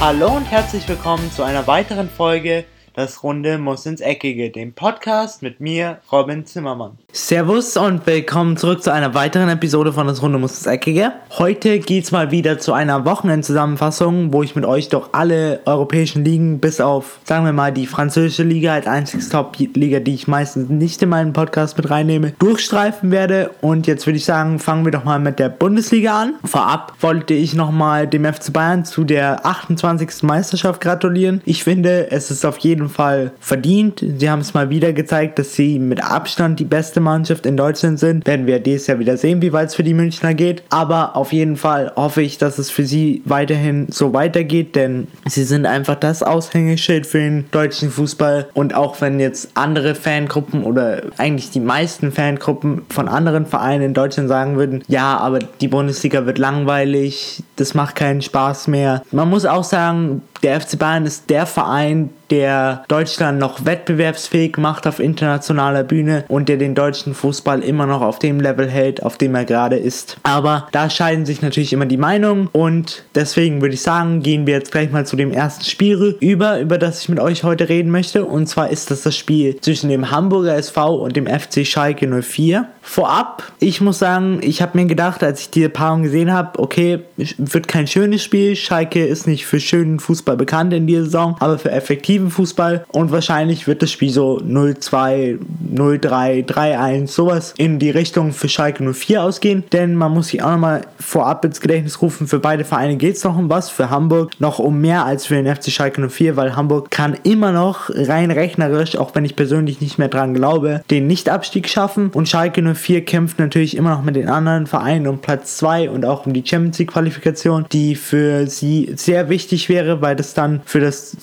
Hallo und herzlich willkommen zu einer weiteren Folge Das Runde muss ins Eckige, dem Podcast mit mir, Robin Zimmermann. Servus und willkommen zurück zu einer weiteren Episode von Das Runde muss ins Eckige. Heute geht's mal wieder zu einer Wochenendzusammenfassung, wo ich mit euch doch alle europäischen Ligen, bis auf, sagen wir mal, die französische Liga als einziges Top-Liga, die ich meistens nicht in meinen Podcast mit reinnehme, durchstreifen werde. Und jetzt würde ich sagen, fangen wir doch mal mit der Bundesliga an. Vorab wollte ich nochmal dem FC Bayern zu der 28. Meisterschaft gratulieren. Ich finde, es ist auf jeden Fall verdient. Sie haben es mal wieder gezeigt, dass sie mit Abstand die beste Mannschaft in Deutschland sind. Werden wir dieses Jahr wieder sehen, wie weit es für die Münchner geht. Aber auf jeden Fall hoffe ich, dass es für sie weiterhin so weitergeht, denn sie sind einfach das Aushängeschild für den deutschen Fußball. Und auch wenn jetzt andere Fangruppen oder eigentlich die meisten Fangruppen von anderen Vereinen in Deutschland sagen würden, ja, aber die Bundesliga wird langweilig, das macht keinen Spaß mehr. Man muss auch sagen, der FC Bayern ist der Verein, der Deutschland noch wettbewerbsfähig macht auf internationaler Bühne und der den deutschen Fußball immer noch auf dem Level hält, auf dem er gerade ist. Aber da scheiden sich natürlich immer die Meinungen und deswegen würde ich sagen, gehen wir jetzt gleich mal zu dem ersten Spiel über, über das ich mit euch heute reden möchte. Und zwar ist das das Spiel zwischen dem Hamburger SV und dem FC Schalke 04. Vorab, ich muss sagen, ich habe mir gedacht, als ich diese Paarung gesehen habe, okay, wird kein schönes Spiel. Schalke ist nicht für schönen Fußball bekannt in dieser Saison, aber für effektiven Fußball. Und wahrscheinlich wird das Spiel so 0-2, 0-3, 3-1, sowas in die Richtung für Schalke 04 ausgehen. Denn man muss sich auch nochmal vorab ins Gedächtnis rufen, für beide Vereine geht es noch um was. Für Hamburg noch um mehr als für den FC Schalke 04, weil Hamburg kann immer noch rein rechnerisch, auch wenn ich persönlich nicht mehr dran glaube, den Nichtabstieg schaffen. Und Schalke 04 4 kämpft natürlich immer noch mit den anderen Vereinen um Platz 2 und auch um die Champions League Qualifikation, die für sie sehr wichtig wäre, weil das dann für das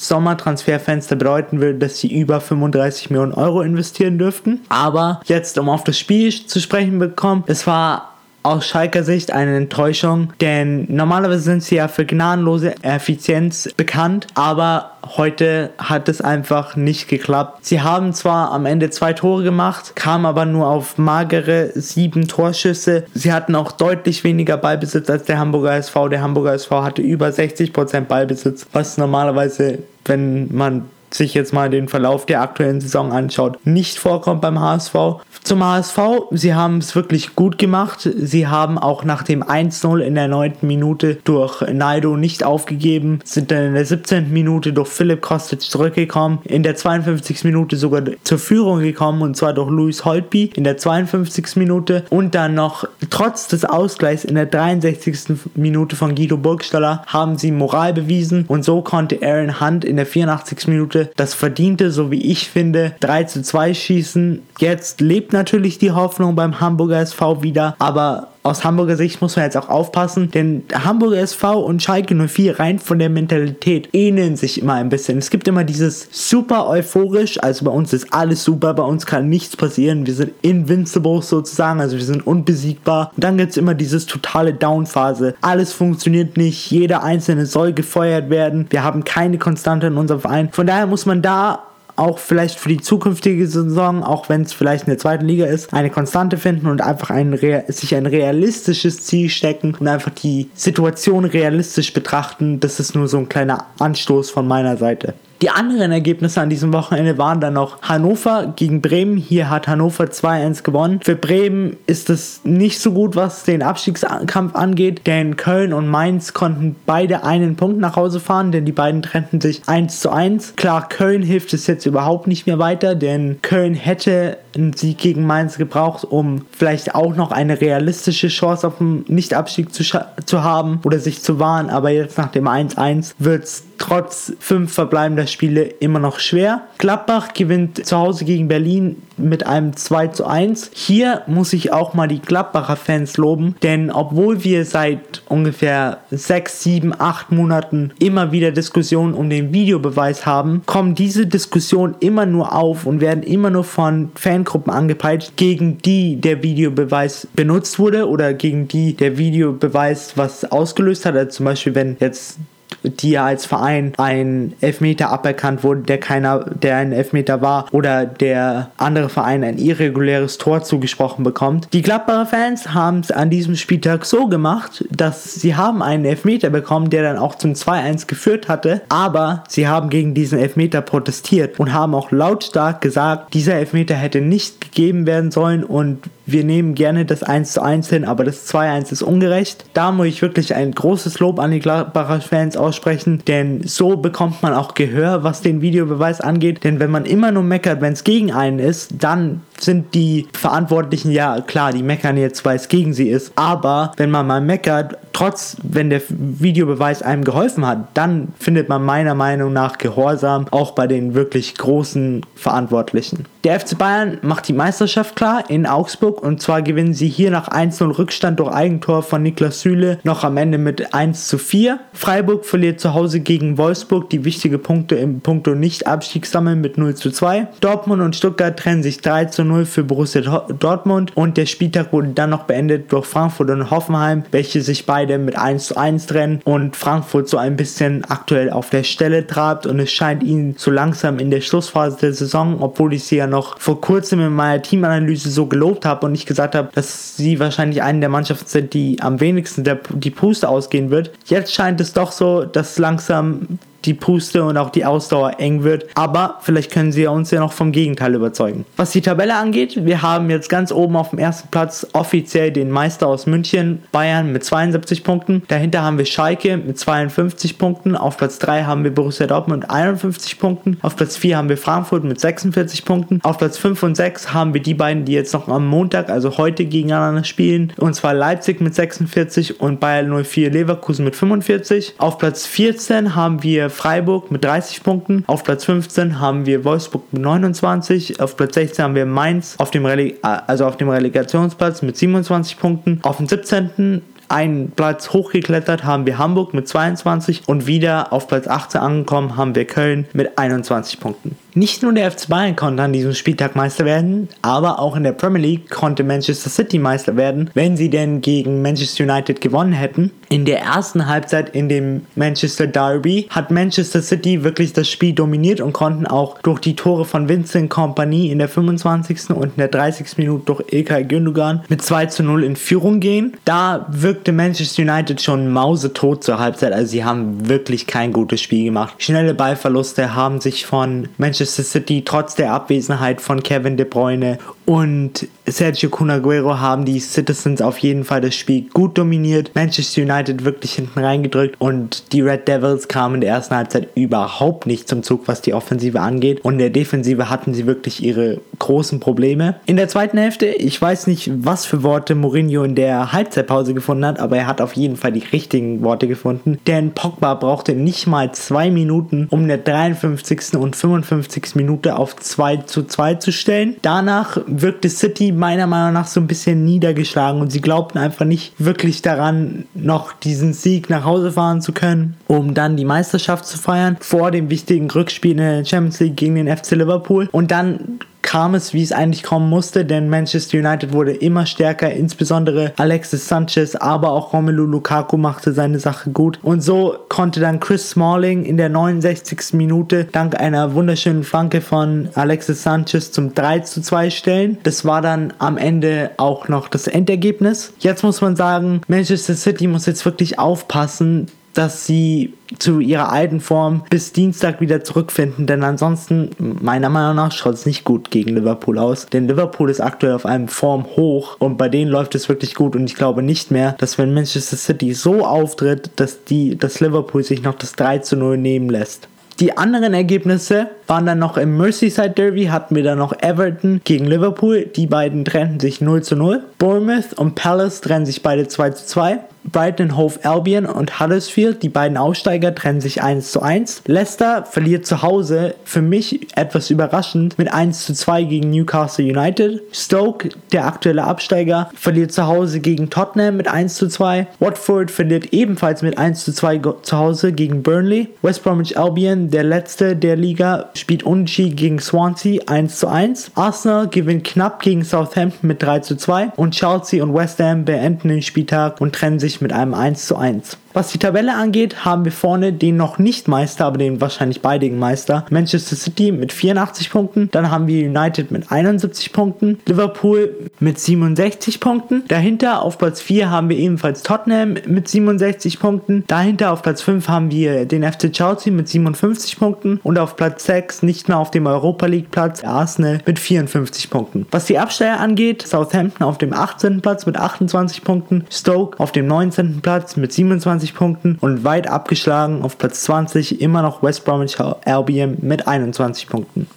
Sommertransferfenster bedeuten würde, dass sie über 35 Millionen Euro investieren dürften. Aber jetzt, um auf das Spiel zu sprechen bekommen, es war aus Schalker Sicht eine Enttäuschung, denn normalerweise sind sie ja für gnadenlose Effizienz bekannt, aber heute hat es einfach nicht geklappt. Sie haben zwar am Ende zwei Tore gemacht, kamen aber nur auf magere sieben Torschüsse. Sie hatten auch deutlich weniger Ballbesitz als der Hamburger SV. Der Hamburger SV hatte über 60% Ballbesitz, was normalerweise wenn man sich jetzt mal den Verlauf der aktuellen Saison anschaut, nicht vorkommt beim HSV. Zum HSV, sie haben es wirklich gut gemacht. Sie haben auch nach dem 1-0 in der 9. Minute durch Naido nicht aufgegeben, sind dann in der 17. Minute durch Philipp Kostic zurückgekommen, in der 52. Minute sogar zur Führung gekommen und zwar durch Luis Holtby in der 52. Minute und dann noch trotz des Ausgleichs in der 63. Minute von Guido Burgstaller haben sie Moral bewiesen und so konnte Aaron Hunt in der 84. Minute das verdiente, so wie ich finde, 3 zu 2 schießen. Jetzt lebt natürlich die Hoffnung beim Hamburger SV wieder, aber aus Hamburger Sicht muss man jetzt auch aufpassen, denn Hamburger SV und Schalke 04 rein von der Mentalität ähneln sich immer ein bisschen. Es gibt immer dieses super euphorisch, also bei uns ist alles super, bei uns kann nichts passieren, wir sind invincible sozusagen, also wir sind unbesiegbar. Und dann gibt es immer dieses totale Downphase. Alles funktioniert nicht, jeder einzelne soll gefeuert werden, wir haben keine Konstante in unserem Verein. Von daher muss man da auch vielleicht für die zukünftige Saison, auch wenn es vielleicht in der zweiten Liga ist, eine Konstante finden und einfach ein, sich ein realistisches Ziel stecken und einfach die Situation realistisch betrachten. Das ist nur so ein kleiner Anstoß von meiner Seite. Die anderen Ergebnisse an diesem Wochenende waren dann noch Hannover gegen Bremen. Hier hat Hannover 2-1 gewonnen. Für Bremen ist es nicht so gut, was den Abstiegskampf angeht, denn Köln und Mainz konnten beide einen Punkt nach Hause fahren, denn die beiden trennten sich 1 zu 1. Klar, Köln hilft es jetzt überhaupt nicht mehr weiter, denn Köln hätte einen Sieg gegen Mainz gebraucht, um vielleicht auch noch eine realistische Chance auf den Nichtabstieg zu, zu haben oder sich zu wahren. Aber jetzt nach dem 1-1 wird es trotz fünf verbleibender Spiele immer noch schwer. Gladbach gewinnt zu Hause gegen Berlin mit einem 2 zu 1. Hier muss ich auch mal die Gladbacher Fans loben, denn obwohl wir seit ungefähr 6, 7, 8 Monaten immer wieder Diskussionen um den Videobeweis haben, kommen diese Diskussionen immer nur auf und werden immer nur von Fangruppen angepeitscht, gegen die der Videobeweis benutzt wurde oder gegen die der Videobeweis was ausgelöst hat. Also zum Beispiel, wenn jetzt die als Verein ein Elfmeter aberkannt wurde, der keiner, der ein Elfmeter war oder der andere Verein ein irreguläres Tor zugesprochen bekommt. Die Gladbacher Fans haben es an diesem Spieltag so gemacht, dass sie haben einen Elfmeter bekommen, der dann auch zum 2-1 geführt hatte, aber sie haben gegen diesen Elfmeter protestiert und haben auch lautstark gesagt, dieser Elfmeter hätte nicht gegeben werden sollen und wir nehmen gerne das 1 zu 1 hin, aber das 2-1 ist ungerecht. Da muss ich wirklich ein großes Lob an die Gladbacher Fans aussprechen, denn so bekommt man auch Gehör, was den Videobeweis angeht. Denn wenn man immer nur meckert, wenn es gegen einen ist, dann sind die Verantwortlichen, ja klar, die meckern jetzt, weil es gegen sie ist. Aber wenn man mal meckert, trotz, wenn der Videobeweis einem geholfen hat, dann findet man meiner Meinung nach Gehorsam auch bei den wirklich großen Verantwortlichen. Der FC Bayern macht die Meisterschaft klar in Augsburg und zwar gewinnen sie hier nach 1-0 Rückstand durch Eigentor von Niklas Süle noch am Ende mit 1 zu 4. Freiburg verliert zu Hause gegen Wolfsburg, die wichtige Punkte im Punkto Nicht-Abstieg sammeln mit 0 zu 2. Dortmund und Stuttgart trennen sich 3 zu 0 für Borussia Dortmund und der Spieltag wurde dann noch beendet durch Frankfurt und Hoffenheim, welche sich beide mit 1 zu 1 trennen und Frankfurt so ein bisschen aktuell auf der Stelle trabt und es scheint ihnen so langsam in der Schlussphase der Saison, obwohl ich sie ja noch vor kurzem in meiner Teamanalyse so gelobt und ich gesagt habe, dass sie wahrscheinlich eine der Mannschaften sind, die am wenigsten der, die Puste ausgehen wird. Jetzt scheint es doch so, dass langsam die Puste und auch die Ausdauer eng wird. Aber vielleicht können sie uns ja noch vom Gegenteil überzeugen. Was die Tabelle angeht, wir haben jetzt ganz oben auf dem ersten Platz offiziell den Meister aus München, Bayern mit 72 Punkten. Dahinter haben wir Schalke mit 52 Punkten. Auf Platz 3 haben wir Borussia Dortmund mit 51 Punkten. Auf Platz 4 haben wir Frankfurt mit 46 Punkten. Auf Platz 5 und 6 haben wir die beiden, die jetzt noch am Montag, also heute gegeneinander spielen. Und zwar Leipzig mit 46 und Bayern 04 Leverkusen mit 45. Auf Platz 14 haben wir Freiburg mit 30 Punkten. Auf Platz 15 haben wir Wolfsburg mit 29. Auf Platz 16 haben wir Mainz auf dem, Rele also auf dem Relegationsplatz mit 27 Punkten. Auf dem 17 einen Platz hochgeklettert haben wir Hamburg mit 22 und wieder auf Platz 18 angekommen haben wir Köln mit 21 Punkten. Nicht nur der FC Bayern konnte an diesem Spieltag Meister werden, aber auch in der Premier League konnte Manchester City Meister werden, wenn sie denn gegen Manchester United gewonnen hätten. In der ersten Halbzeit in dem Manchester Derby hat Manchester City wirklich das Spiel dominiert und konnten auch durch die Tore von Vincent Company in der 25. und in der 30. Minute durch Ilkay Gündogan mit 2 zu 0 in Führung gehen. Da wirkte Manchester United schon mausetot zur Halbzeit, also sie haben wirklich kein gutes Spiel gemacht. Schnelle Ballverluste haben sich von Manchester Manchester City trotz der Abwesenheit von Kevin De Bruyne und Sergio Cunaguero haben die Citizens auf jeden Fall das Spiel gut dominiert. Manchester United wirklich hinten reingedrückt und die Red Devils kamen in der ersten Halbzeit überhaupt nicht zum Zug, was die Offensive angeht. Und in der Defensive hatten sie wirklich ihre großen Probleme. In der zweiten Hälfte, ich weiß nicht, was für Worte Mourinho in der Halbzeitpause gefunden hat, aber er hat auf jeden Fall die richtigen Worte gefunden. Denn Pogba brauchte nicht mal zwei Minuten, um in der 53. und 55. Minute auf 2 zu 2 zu stellen. Danach wirkte City meiner Meinung nach so ein bisschen niedergeschlagen und sie glaubten einfach nicht wirklich daran, noch diesen Sieg nach Hause fahren zu können, um dann die Meisterschaft zu feiern vor dem wichtigen Rückspiel in der Champions League gegen den FC Liverpool. Und dann kam es, wie es eigentlich kommen musste, denn Manchester United wurde immer stärker, insbesondere Alexis Sanchez, aber auch Romelu Lukaku machte seine Sache gut. Und so konnte dann Chris Smalling in der 69. Minute dank einer wunderschönen Flanke von Alexis Sanchez zum 3 zu 2 stellen. Das war dann am Ende auch noch das Endergebnis. Jetzt muss man sagen, Manchester City muss jetzt wirklich aufpassen, dass sie zu ihrer alten Form bis Dienstag wieder zurückfinden, denn ansonsten, meiner Meinung nach, schaut es nicht gut gegen Liverpool aus. Denn Liverpool ist aktuell auf einem Form hoch und bei denen läuft es wirklich gut und ich glaube nicht mehr, dass wenn Manchester City so auftritt, dass die, dass Liverpool sich noch das 3 zu 0 nehmen lässt. Die anderen Ergebnisse waren dann noch im Merseyside Derby, hatten wir dann noch Everton gegen Liverpool. Die beiden trennten sich 0 zu 0. Bournemouth und Palace trennen sich beide 2 zu 2. Brighton Hove Albion und Huddersfield, die beiden Aussteiger, trennen sich 1 zu 1. Leicester verliert zu Hause, für mich etwas überraschend, mit 1 zu 2 gegen Newcastle United. Stoke, der aktuelle Absteiger, verliert zu Hause gegen Tottenham mit 1 zu 2. Watford verliert ebenfalls mit 1 zu 2 zu Hause gegen Burnley. West Bromwich Albion, der letzte der Liga, spielt unentschieden gegen Swansea 1 zu 1. Arsenal gewinnt knapp gegen Southampton mit 3 zu 2 und Chelsea und West Ham beenden den Spieltag und trennen sich mit einem 1 zu 1. Was die Tabelle angeht, haben wir vorne den noch nicht Meister, aber den wahrscheinlich beiden Meister, Manchester City mit 84 Punkten. Dann haben wir United mit 71 Punkten, Liverpool mit 67 Punkten. Dahinter auf Platz 4 haben wir ebenfalls Tottenham mit 67 Punkten. Dahinter auf Platz 5 haben wir den FC Chelsea mit 57 Punkten und auf Platz 6 nicht mehr auf dem Europa League Platz Arsenal mit 54 Punkten. Was die Absteiger angeht, Southampton auf dem 18. Platz mit 28 Punkten, Stoke auf dem 19. Platz mit 27 21 Punkten und weit abgeschlagen auf Platz 20 immer noch West Bromwich Albion mit 21 Punkten.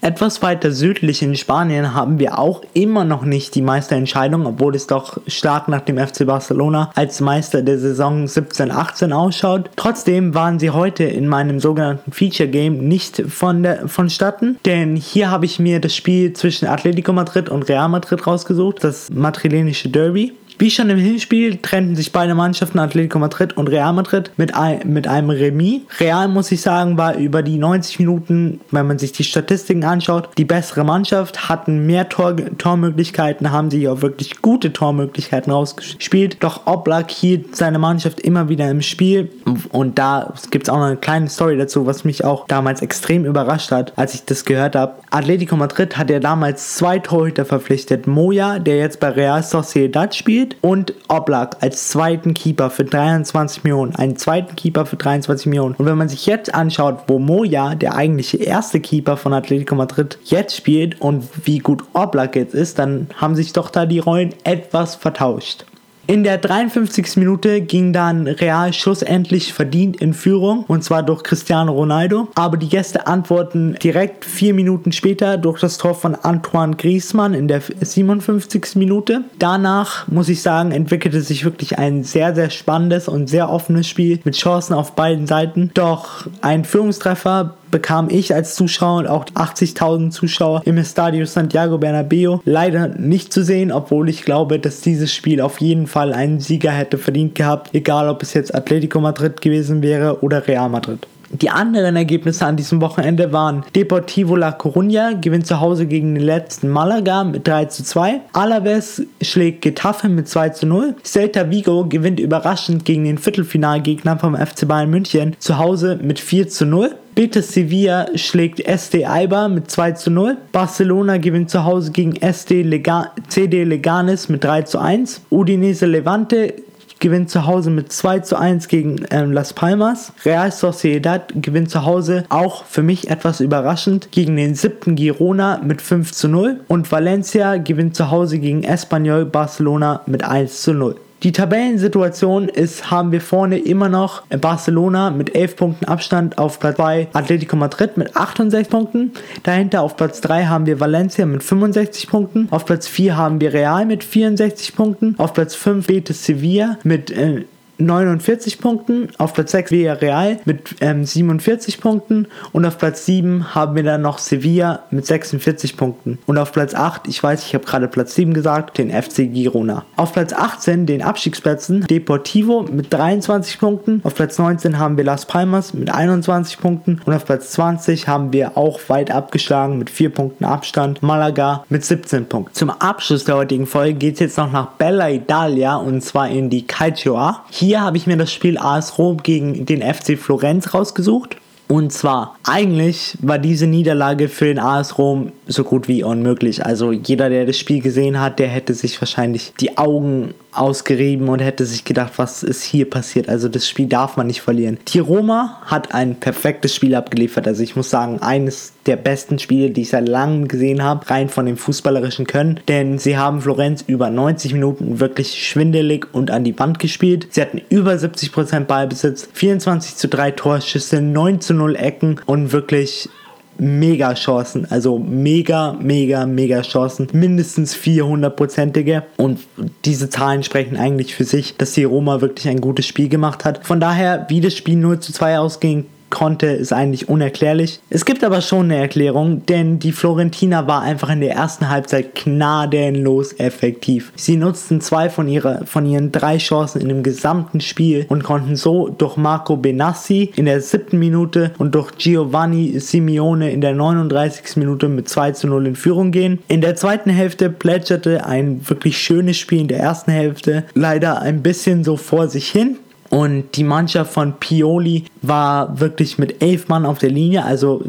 Etwas weiter südlich in Spanien haben wir auch immer noch nicht die Meisterentscheidung, obwohl es doch stark nach dem FC Barcelona als Meister der Saison 17-18 ausschaut. Trotzdem waren sie heute in meinem sogenannten Feature Game nicht von der, vonstatten, denn hier habe ich mir das Spiel zwischen Atletico Madrid und Real Madrid rausgesucht, das madrilenische Derby. Wie schon im Hinspiel trennten sich beide Mannschaften Atletico Madrid und Real Madrid mit, ein, mit einem Remis. Real, muss ich sagen, war über die 90 Minuten, wenn man sich die Statistiken anschaut, die bessere Mannschaft, hatten mehr Tor, Tormöglichkeiten, haben sich auch wirklich gute Tormöglichkeiten rausgespielt. Doch Oblak hielt seine Mannschaft immer wieder im Spiel und da gibt es auch noch eine kleine Story dazu, was mich auch damals extrem überrascht hat, als ich das gehört habe. Atletico Madrid hat ja damals zwei Torhüter verpflichtet. Moya, der jetzt bei Real Sociedad spielt, Schmidt und Oblak als zweiten Keeper für 23 Millionen. Einen zweiten Keeper für 23 Millionen. Und wenn man sich jetzt anschaut, wo Moja, der eigentliche erste Keeper von Atletico Madrid, jetzt spielt und wie gut Oblak jetzt ist, dann haben sich doch da die Rollen etwas vertauscht. In der 53. Minute ging dann Real schlussendlich verdient in Führung und zwar durch Cristiano Ronaldo. Aber die Gäste antworten direkt vier Minuten später durch das Tor von Antoine Griezmann in der 57. Minute. Danach muss ich sagen, entwickelte sich wirklich ein sehr, sehr spannendes und sehr offenes Spiel mit Chancen auf beiden Seiten. Doch ein Führungstreffer bekam ich als Zuschauer und auch 80.000 Zuschauer im Estadio Santiago Bernabeo leider nicht zu sehen, obwohl ich glaube, dass dieses Spiel auf jeden Fall einen Sieger hätte verdient gehabt, egal ob es jetzt Atletico Madrid gewesen wäre oder Real Madrid. Die anderen Ergebnisse an diesem Wochenende waren Deportivo La Coruña gewinnt zu Hause gegen den letzten Malaga mit 3 zu 2. Alaves schlägt Getafe mit 2 zu 0. Celta Vigo gewinnt überraschend gegen den Viertelfinalgegner vom FC Bayern München zu Hause mit 4 zu 0. Betis Sevilla schlägt SD Alba mit 2 zu 0. Barcelona gewinnt zu Hause gegen SD Lega CD Leganes mit 3 zu 1. Udinese Levante gewinnt zu Hause mit 2 zu 1 gegen ähm, Las Palmas. Real Sociedad gewinnt zu Hause auch für mich etwas überraschend gegen den siebten Girona mit 5 zu 0. Und Valencia gewinnt zu Hause gegen Espanyol Barcelona mit 1 zu 0. Die Tabellensituation ist, haben wir vorne immer noch Barcelona mit 11 Punkten Abstand auf Platz 2, Atletico Madrid mit 68 Punkten. Dahinter auf Platz 3 haben wir Valencia mit 65 Punkten. Auf Platz 4 haben wir Real mit 64 Punkten. Auf Platz 5 Betis Sevilla mit äh, 49 Punkten, auf Platz 6 Villarreal mit ähm, 47 Punkten und auf Platz 7 haben wir dann noch Sevilla mit 46 Punkten und auf Platz 8, ich weiß, ich habe gerade Platz 7 gesagt, den FC Girona. Auf Platz 18 den Abstiegsplätzen Deportivo mit 23 Punkten, auf Platz 19 haben wir Las Palmas mit 21 Punkten und auf Platz 20 haben wir auch weit abgeschlagen mit 4 Punkten Abstand Malaga mit 17 Punkten. Zum Abschluss der heutigen Folge geht es jetzt noch nach Bella Italia und zwar in die Calcio A. Hier hier habe ich mir das Spiel AS Rom gegen den FC Florenz rausgesucht. Und zwar, eigentlich war diese Niederlage für den AS Rom so gut wie unmöglich. Also jeder, der das Spiel gesehen hat, der hätte sich wahrscheinlich die Augen ausgerieben und hätte sich gedacht, was ist hier passiert. Also das Spiel darf man nicht verlieren. Die Roma hat ein perfektes Spiel abgeliefert. Also ich muss sagen, eines der besten Spiele, die ich seit langem gesehen habe, rein von dem fußballerischen Können. Denn sie haben Florenz über 90 Minuten wirklich schwindelig und an die Wand gespielt. Sie hatten über 70% Ballbesitz, 24 zu 3 Torschüsse, 9 zu 0 Ecken und wirklich mega Chancen. Also mega, mega, mega Chancen. Mindestens 400-prozentige. Und diese Zahlen sprechen eigentlich für sich, dass die Roma wirklich ein gutes Spiel gemacht hat. Von daher, wie das Spiel 0 zu 2 ausging, konnte, ist eigentlich unerklärlich. Es gibt aber schon eine Erklärung, denn die Florentina war einfach in der ersten Halbzeit gnadenlos effektiv. Sie nutzten zwei von, ihrer, von ihren drei Chancen in dem gesamten Spiel und konnten so durch Marco Benassi in der siebten Minute und durch Giovanni Simeone in der 39. Minute mit 2 zu 0 in Führung gehen. In der zweiten Hälfte plätscherte ein wirklich schönes Spiel in der ersten Hälfte leider ein bisschen so vor sich hin Und die Mannschaft von Pioli war wirklich mit elf Mann auf der Linie, also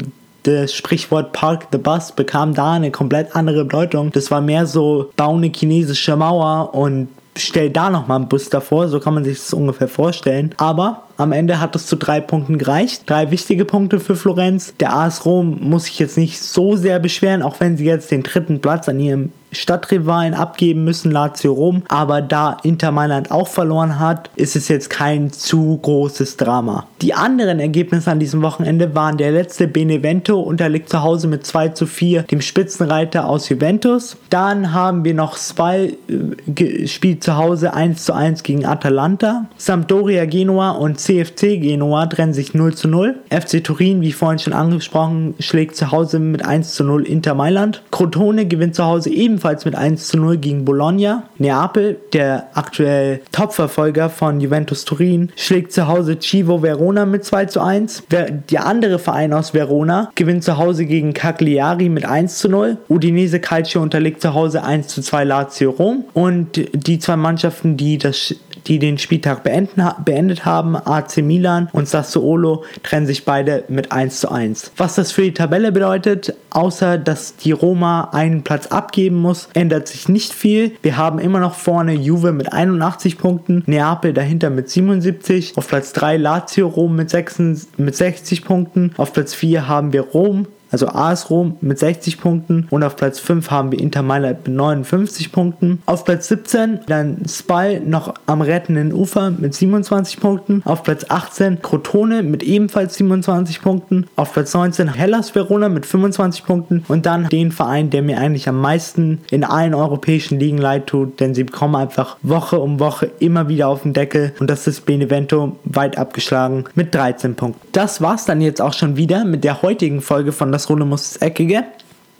das Sprichwort Park the Bus bekam da eine komplett andere Bedeutung. Das war mehr so, bau eine chinesische Mauer und stell da nochmal einen Bus davor, so kann man sich das ungefähr vorstellen. Aber am Ende hat es zu drei Punkten gereicht. Drei wichtige Punkte für Florenz. Der AS Rom muss sich jetzt nicht so sehr beschweren, auch wenn sie jetzt den dritten Platz an ihrem Stadtrivalen abgeben müssen, Lazio Rom. Aber da Inter Mailand auch verloren hat, ist es jetzt kein zu großes Drama. Die anderen Ergebnisse an diesem Wochenende waren der letzte Benevento unterliegt zu Hause mit 2 zu 4 dem Spitzenreiter aus Juventus. Dann haben wir noch Spal äh, spielt zu Hause 1 zu 1 gegen Atalanta. Sampdoria Genua und CFC Genua trennen sich 0 zu 0. FC Turin, wie vorhin schon angesprochen, schlägt zu Hause mit 1 zu 0 Inter Mailand. Crotone gewinnt zu Hause ebenfalls mit 1 zu 0 gegen Bologna. Neapel, der aktuell Topverfolger von Juventus Turin, schlägt zu Hause Civo Verona mit 2 zu 1. Der andere Verein aus Verona gewinnt zu Hause gegen Cagliari mit 1 zu 0. Udinese Calcio unterliegt zu Hause 1 zu 2 Lazio Rom. Und die zwei Mannschaften, die das die den Spieltag beenden, beendet haben. AC Milan und Sassuolo trennen sich beide mit 1 zu 1. Was das für die Tabelle bedeutet, außer dass die Roma einen Platz abgeben muss, ändert sich nicht viel. Wir haben immer noch vorne Juve mit 81 Punkten, Neapel dahinter mit 77, auf Platz 3 Lazio Rom mit, 6, mit 60 Punkten, auf Platz 4 haben wir Rom also AS Rom mit 60 Punkten und auf Platz 5 haben wir Inter Mailand mit 59 Punkten. Auf Platz 17 dann Spal noch am rettenden Ufer mit 27 Punkten. Auf Platz 18 Crotone mit ebenfalls 27 Punkten. Auf Platz 19 Hellas Verona mit 25 Punkten und dann den Verein, der mir eigentlich am meisten in allen europäischen Ligen leid tut, denn sie bekommen einfach Woche um Woche immer wieder auf den Deckel und das ist Benevento weit abgeschlagen mit 13 Punkten. Das war's dann jetzt auch schon wieder mit der heutigen Folge von das das Runde muss das Eckige.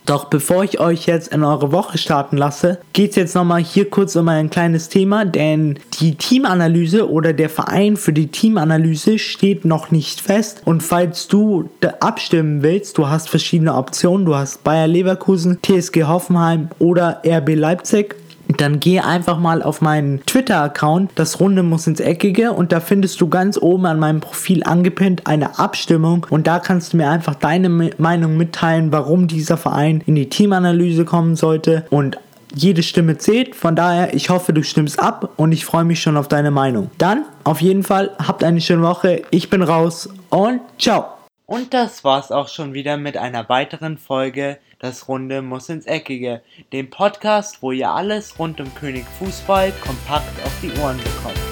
Doch bevor ich euch jetzt in eure Woche starten lasse, geht es jetzt nochmal hier kurz um ein kleines Thema, denn die Teamanalyse oder der Verein für die Teamanalyse steht noch nicht fest. Und falls du abstimmen willst, du hast verschiedene Optionen, du hast Bayer Leverkusen, TSG Hoffenheim oder RB Leipzig dann geh einfach mal auf meinen Twitter-Account, das Runde muss ins Eckige und da findest du ganz oben an meinem Profil angepinnt eine Abstimmung und da kannst du mir einfach deine Meinung mitteilen, warum dieser Verein in die Teamanalyse kommen sollte und jede Stimme zählt. Von daher, ich hoffe, du stimmst ab und ich freue mich schon auf deine Meinung. Dann, auf jeden Fall, habt eine schöne Woche. Ich bin raus und ciao. Und das war's auch schon wieder mit einer weiteren Folge Das Runde muss ins Eckige, dem Podcast, wo ihr alles rund um König Fußball kompakt auf die Ohren bekommt.